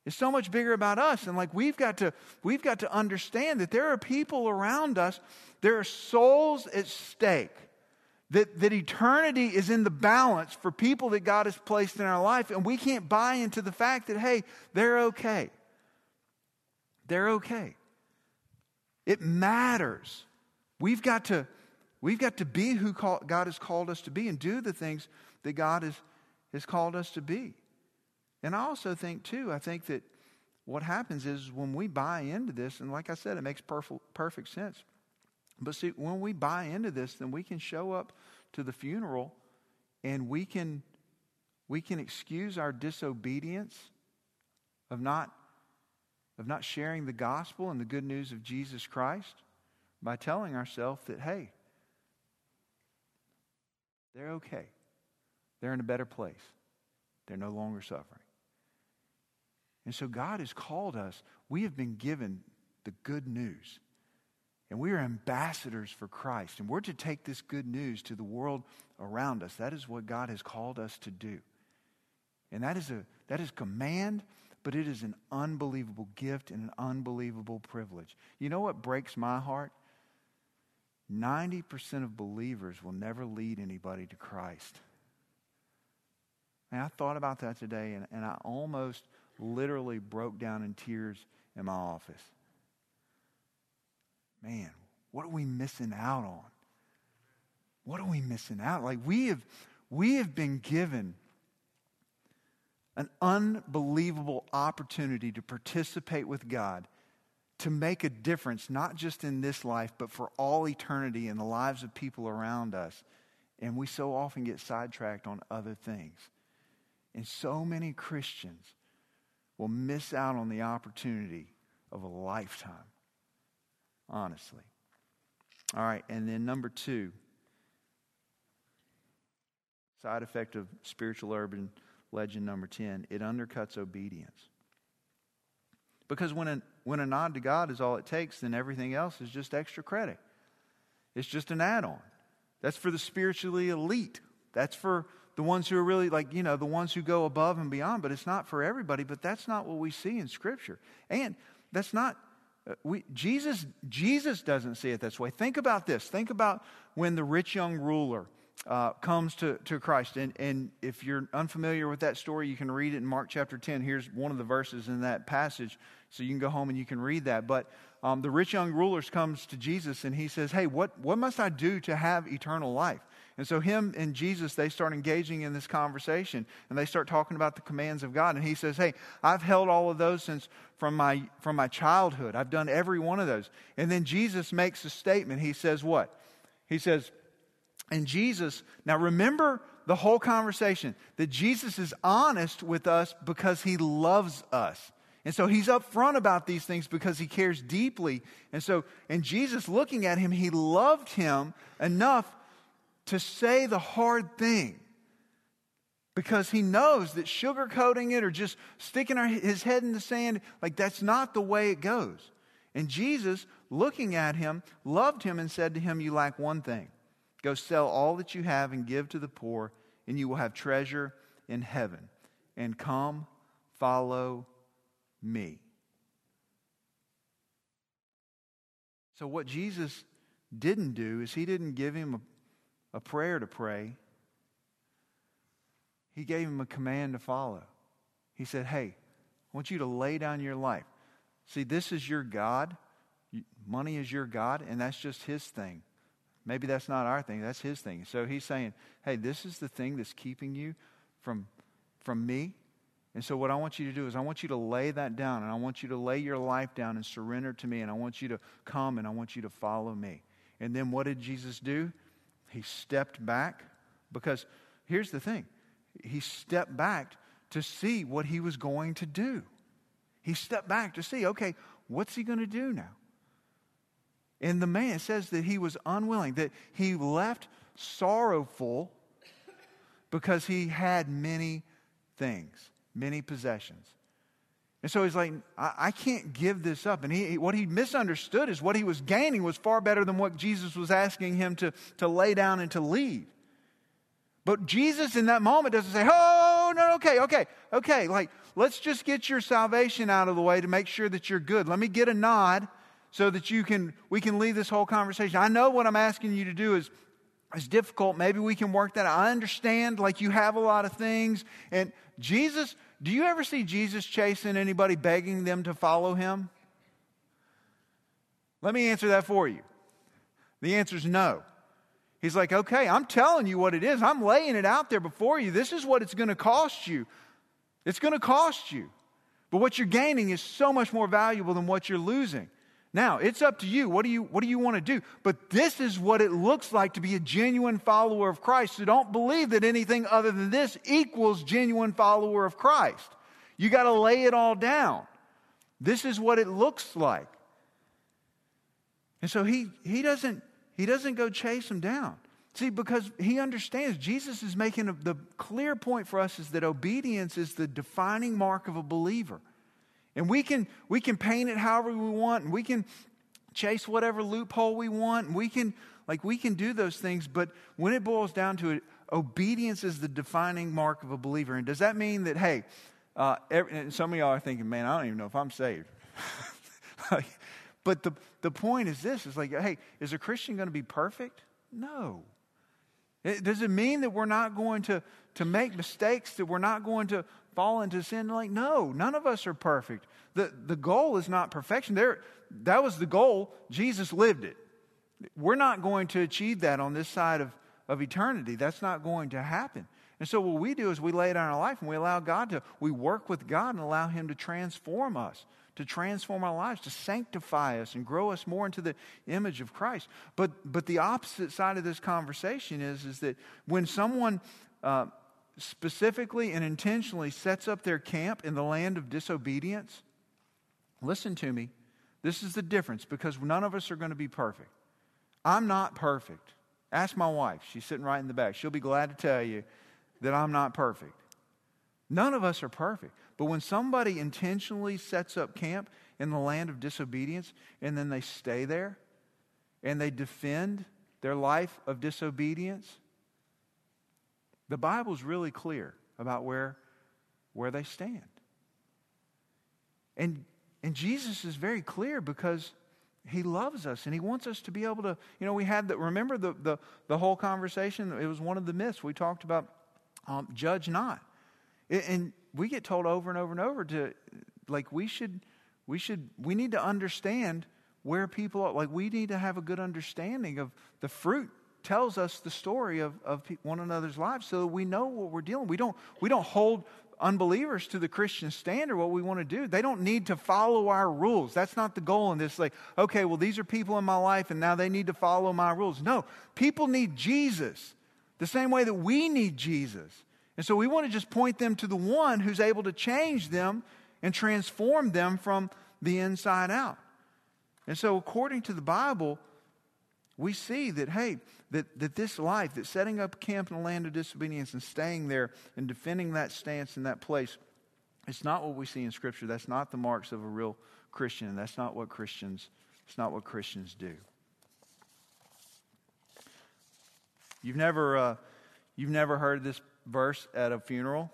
It's so much bigger about us. And like we've got to, we've got to understand that there are people around us there are souls at stake. That, that eternity is in the balance for people that God has placed in our life, and we can't buy into the fact that, hey, they're okay. They're okay. It matters. We've got to, we've got to be who call, God has called us to be and do the things that God has, has called us to be. And I also think, too, I think that what happens is when we buy into this, and like I said, it makes perfect, perfect sense. But see, when we buy into this, then we can show up to the funeral and we can, we can excuse our disobedience of not, of not sharing the gospel and the good news of Jesus Christ by telling ourselves that, hey, they're okay. They're in a better place. They're no longer suffering. And so God has called us. We have been given the good news. And we are ambassadors for Christ. And we're to take this good news to the world around us. That is what God has called us to do. And that is a that is command, but it is an unbelievable gift and an unbelievable privilege. You know what breaks my heart? 90% of believers will never lead anybody to Christ. And I thought about that today, and, and I almost literally broke down in tears in my office man, what are we missing out on? What are we missing out? Like we have we have been given an unbelievable opportunity to participate with God, to make a difference, not just in this life, but for all eternity in the lives of people around us. And we so often get sidetracked on other things. And so many Christians will miss out on the opportunity of a lifetime honestly. All right, and then number two side effect of spiritual urban legend number 10 it undercuts obedience. Because when a, when a nod to God is all it takes, then everything else is just extra credit. It's just an add on. That's for the spiritually elite. That's for the ones who are really like, you know, the ones who go above and beyond, but it's not for everybody. But that's not what we see in Scripture. And that's not we, Jesus, Jesus doesn't see it this way. Think about this. Think about when the rich young ruler uh, comes to, to Christ. And, and if you're unfamiliar with that story, you can read it in Mark chapter 10. Here's one of the verses in that passage. So you can go home and you can read that. But um, the rich young ruler comes to Jesus and he says, Hey, what, what must I do to have eternal life? And so, him and Jesus, they start engaging in this conversation and they start talking about the commands of God. And he says, Hey, I've held all of those since from my, from my childhood. I've done every one of those. And then Jesus makes a statement. He says, What? He says, And Jesus, now remember the whole conversation that Jesus is honest with us because he loves us. And so he's upfront about these things because he cares deeply. And so, and Jesus looking at him, he loved him enough to say the hard thing because he knows that sugarcoating it or just sticking our, his head in the sand, like that's not the way it goes. And Jesus, looking at him, loved him and said to him, You lack one thing. Go sell all that you have and give to the poor, and you will have treasure in heaven. And come, follow me. So, what Jesus didn't do is he didn't give him a, a, prayer to pray, he gave him a command to follow. He said, Hey, I want you to lay down your life. See, this is your God. Money is your God, and that's just his thing. Maybe that's not our thing, that's his thing. So he's saying, Hey, this is the thing that's keeping you from, from me. And so, what I want you to do is, I want you to lay that down, and I want you to lay your life down and surrender to me, and I want you to come and I want you to follow me. And then, what did Jesus do? He stepped back because here's the thing he stepped back to see what he was going to do. He stepped back to see, okay, what's he going to do now? And the man says that he was unwilling, that he left sorrowful because he had many things many possessions. And so he's like, I, I can't give this up. And he, what he misunderstood is what he was gaining was far better than what Jesus was asking him to, to lay down and to leave. But Jesus in that moment doesn't say, Oh, no, okay, okay, okay. Like, let's just get your salvation out of the way to make sure that you're good. Let me get a nod so that you can we can leave this whole conversation. I know what I'm asking you to do is is difficult. Maybe we can work that out. I understand like you have a lot of things and Jesus do you ever see Jesus chasing anybody, begging them to follow him? Let me answer that for you. The answer is no. He's like, okay, I'm telling you what it is. I'm laying it out there before you. This is what it's going to cost you. It's going to cost you. But what you're gaining is so much more valuable than what you're losing. Now, it's up to you. What do you, what do you want to do? But this is what it looks like to be a genuine follower of Christ. So don't believe that anything other than this equals genuine follower of Christ. You got to lay it all down. This is what it looks like. And so he, he, doesn't, he doesn't go chase them down. See, because he understands, Jesus is making a, the clear point for us is that obedience is the defining mark of a believer. And we can, we can paint it however we want, and we can chase whatever loophole we want, and we can, like, we can do those things, but when it boils down to it, obedience is the defining mark of a believer. And does that mean that, hey, uh, every, some of y'all are thinking, man, I don't even know if I'm saved. <laughs> like, but the, the point is this is like, hey, is a Christian going to be perfect? No. It, does it mean that we're not going to, to make mistakes, that we're not going to fall into sin? Like, no, none of us are perfect. The, the goal is not perfection. There, that was the goal. Jesus lived it. We're not going to achieve that on this side of, of eternity. That's not going to happen. And so what we do is we lay on our life and we allow God to, we work with God and allow Him to transform us, to transform our lives, to sanctify us and grow us more into the image of Christ. But, but the opposite side of this conversation is, is that when someone uh, specifically and intentionally sets up their camp in the land of disobedience, listen to me. This is the difference because none of us are going to be perfect. I'm not perfect. Ask my wife. She's sitting right in the back. She'll be glad to tell you that I'm not perfect. None of us are perfect. But when somebody intentionally sets up camp in the land of disobedience and then they stay there and they defend their life of disobedience, the Bible's really clear about where, where they stand. And, and Jesus is very clear because he loves us and he wants us to be able to, you know, we had the, remember the, the, the whole conversation? It was one of the myths. We talked about um, judge not. And we get told over and over and over to, like, we should, we should, we need to understand where people are. Like, we need to have a good understanding of the fruit tells us the story of, of one another's lives so we know what we're dealing. We don't, we don't hold unbelievers to the Christian standard what we want to do. They don't need to follow our rules. That's not the goal in this. Like, okay, well, these are people in my life and now they need to follow my rules. No, people need Jesus the same way that we need Jesus. And so we want to just point them to the one who's able to change them and transform them from the inside out. And so, according to the Bible, we see that, hey, that, that this life, that setting up camp in the land of disobedience and staying there and defending that stance in that place, it's not what we see in Scripture. That's not the marks of a real Christian. That's not what Christians, it's not what Christians do. You've never, uh, you've never heard this verse at a funeral?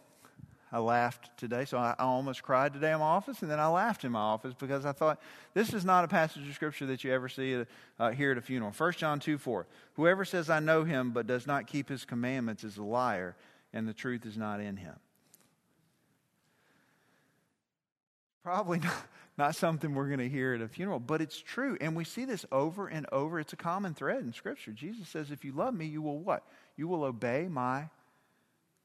I laughed today, so I, almost cried today in my office, and then I laughed in my office because I thought this is not a passage of scripture that you ever see uh, here at a funeral. 1 John 2 4. Whoever says, I know him, but does not keep his commandments is a liar, and the truth is not in him. Probably <laughs> not, not something we're going to hear at a funeral, but it's true. And we see this over and over. It's a common thread in Scripture. Jesus says, If you love me, you will what? You will obey my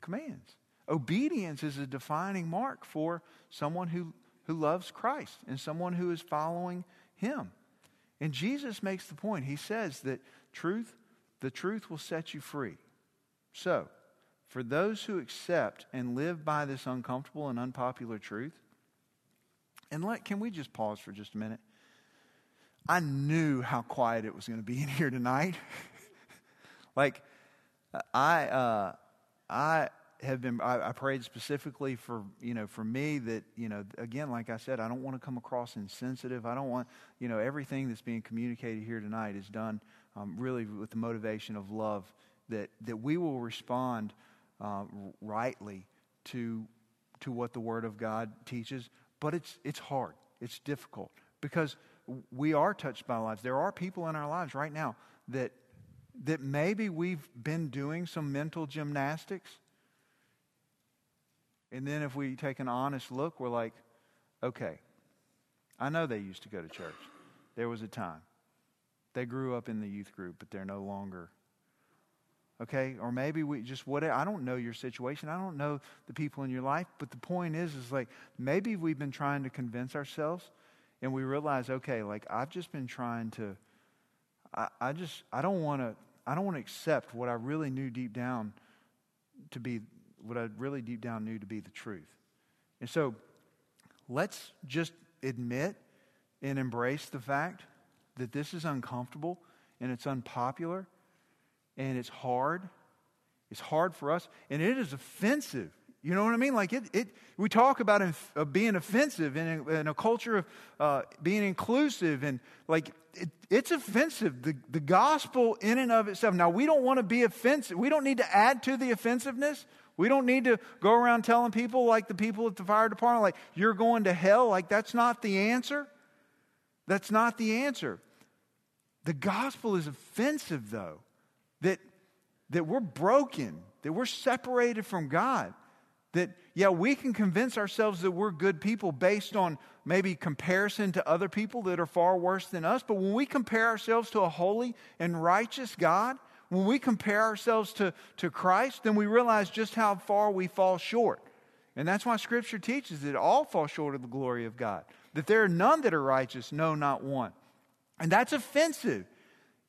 commands. Obedience is a defining mark for someone who, who loves Christ and someone who is following him. And Jesus makes the point. He says that truth, the truth will set you free. So, for those who accept and live by this uncomfortable and unpopular truth, and let, can we just pause for just a minute? I knew how quiet it was going to be <laughs> in here tonight. like, I, uh, I, have been I, I, prayed specifically for you know for me that you know again like i said i don't want to come across insensitive. I don't want you know everything that's being communicated here tonight is done um, really with the motivation of love that that we will respond uh, rightly to to what the word of god teaches. But it's it's hard. It's difficult because we are touched by lives. There are people in our lives right now that that maybe we've been doing some mental gymnastics and then if we take an honest look, we're like, okay, I know they used to go to church. There was a time. They grew up in the youth group, but they're no longer. Okay? Or maybe we just what I don't know your situation. I don't know the people in your life, but the point is is like maybe we've been trying to convince ourselves and we realize, okay, like I've just been trying to I, I just I don't want to I don't want to accept what I really knew deep down to be what I really deep down knew to be the truth. And so let's just admit and embrace the fact that this is uncomfortable and it's unpopular and it's hard. It's hard for us and it is offensive. You know what I mean? Like it, it we talk about inf- uh, being offensive in a, in a culture of uh, being inclusive and like it, it's offensive. The, the gospel in and of itself. Now we don't want to be offensive. We don't need to add to the offensiveness. We don't need to go around telling people, like the people at the fire department, like, you're going to hell. Like, that's not the answer. That's not the answer. The gospel is offensive, though, that, that we're broken, that we're separated from God. That, yeah, we can convince ourselves that we're good people based on maybe comparison to other people that are far worse than us. But when we compare ourselves to a holy and righteous God, when we compare ourselves to, to Christ, then we realize just how far we fall short. And that's why Scripture teaches that all fall short of the glory of God, that there are none that are righteous, no, not one. And that's offensive.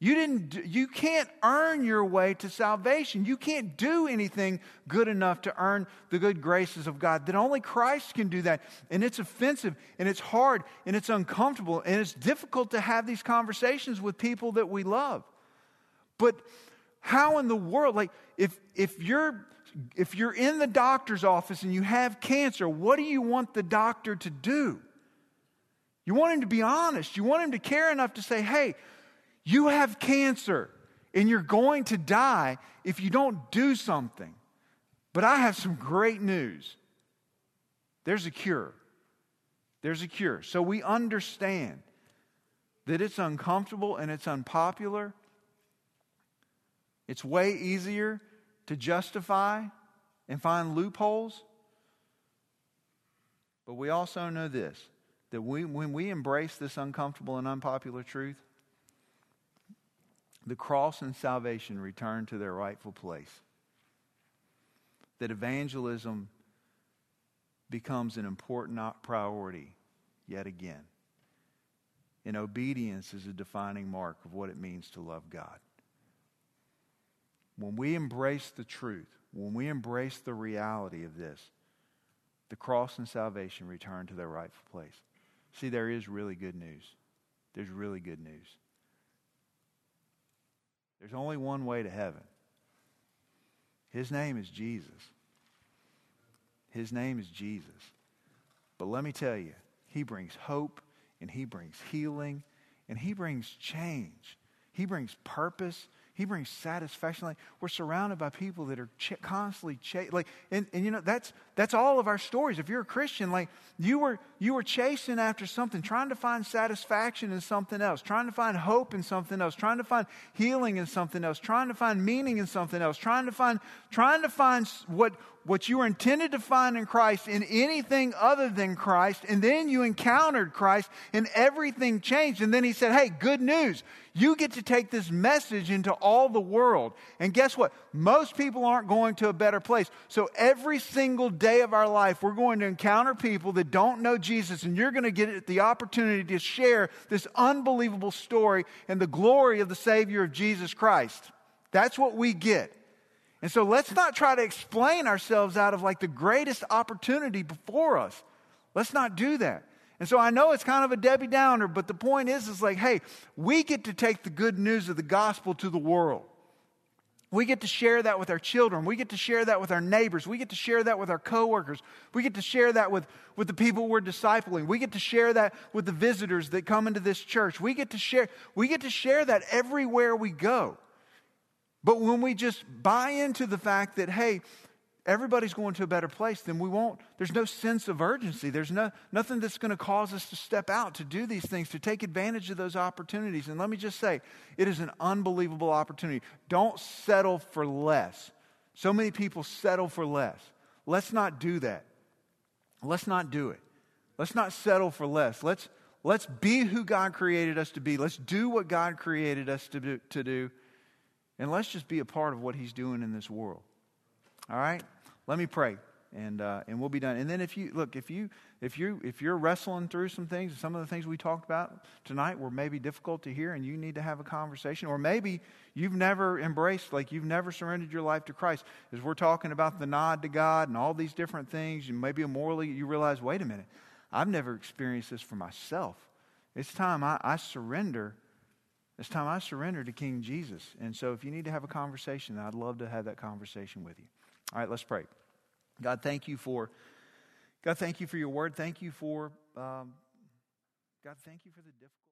You, didn't, you can't earn your way to salvation. You can't do anything good enough to earn the good graces of God. That only Christ can do that. And it's offensive, and it's hard, and it's uncomfortable, and it's difficult to have these conversations with people that we love. But how in the world, like, if, if you're if you're in the doctor's office and you have cancer, what do you want the doctor to do? You want him to be honest. You want him to care enough to say, hey, you have cancer and you're going to die if you don't do something. But I have some great news. There's a cure. There's a cure. So we understand that it's uncomfortable and it's unpopular it's way easier to justify and find loopholes. But we also know this that we, when we embrace this uncomfortable and unpopular truth, the cross and salvation return to their rightful place. That evangelism becomes an important priority yet again. And obedience is a defining mark of what it means to love God. When we embrace the truth, when we embrace the reality of this, the cross and salvation return to their rightful place. See, there is really good news. There's really good news. There's only one way to heaven. His name is Jesus. His name is Jesus. But let me tell you, He brings hope and He brings healing and He brings change. He brings purpose he brings satisfaction. Like we're surrounded by people that are ch- constantly ch- like, and, and you know that's that's all of our stories. If you're a Christian, like you were you were chasing after something, trying to find satisfaction in something else, trying to find hope in something else, trying to find healing in something else, trying to find meaning in something else, trying to find trying to find what what you were intended to find in Christ in anything other than Christ, and then you encountered Christ, and everything changed. And then he said, Hey, good news. You get to take this message into all the world. And guess what? Most people aren't going to a better place. So every single day of our life, we're going to encounter people that don't know Jesus, and you're going to get the opportunity to share this unbelievable story and the glory of the Savior of Jesus Christ. That's what we get. And so let's not try to explain ourselves out of like the greatest opportunity before us. Let's not do that. And so I know it's kind of a Debbie Downer, but the point is, is like, hey, we get to take the good news of the gospel to the world. We get to share that with our children. We get to share that with our neighbors. We get to share that with our coworkers. We get to share that with, with the people we're discipling. We get to share that with the visitors that come into this church. We get to share, we get to share that everywhere we go. But when we just buy into the fact that, hey, everybody's going to a better place, then we won't, there's no sense of urgency. There's no, nothing that's going to cause us to step out, to do these things, to take advantage of those opportunities. And let me just say, it is an unbelievable opportunity. Don't settle for less. So many people settle for less. Let's not do that. Let's not do it. Let's not settle for less. Let's, let's be who God created us to be. Let's do what God created us to do. To do and let's just be a part of what He's doing in this world. All right? Let me pray. And, uh, and we'll be done. And then if you look, if you if you if you're wrestling through some things, some of the things we talked about tonight were maybe difficult to hear, and you need to have a conversation, or maybe you've never embraced, like you've never surrendered your life to Christ. As we're talking about the nod to God and all these different things, and maybe morally you realize, wait a minute, I've never experienced this for myself. It's time I, I surrender it's time I surrender to King Jesus. And so if you need to have a conversation, I'd love to have that conversation with you. All right, let's pray. God, thank you for God, thank you for your word. Thank you for um, God, thank you for the difficult.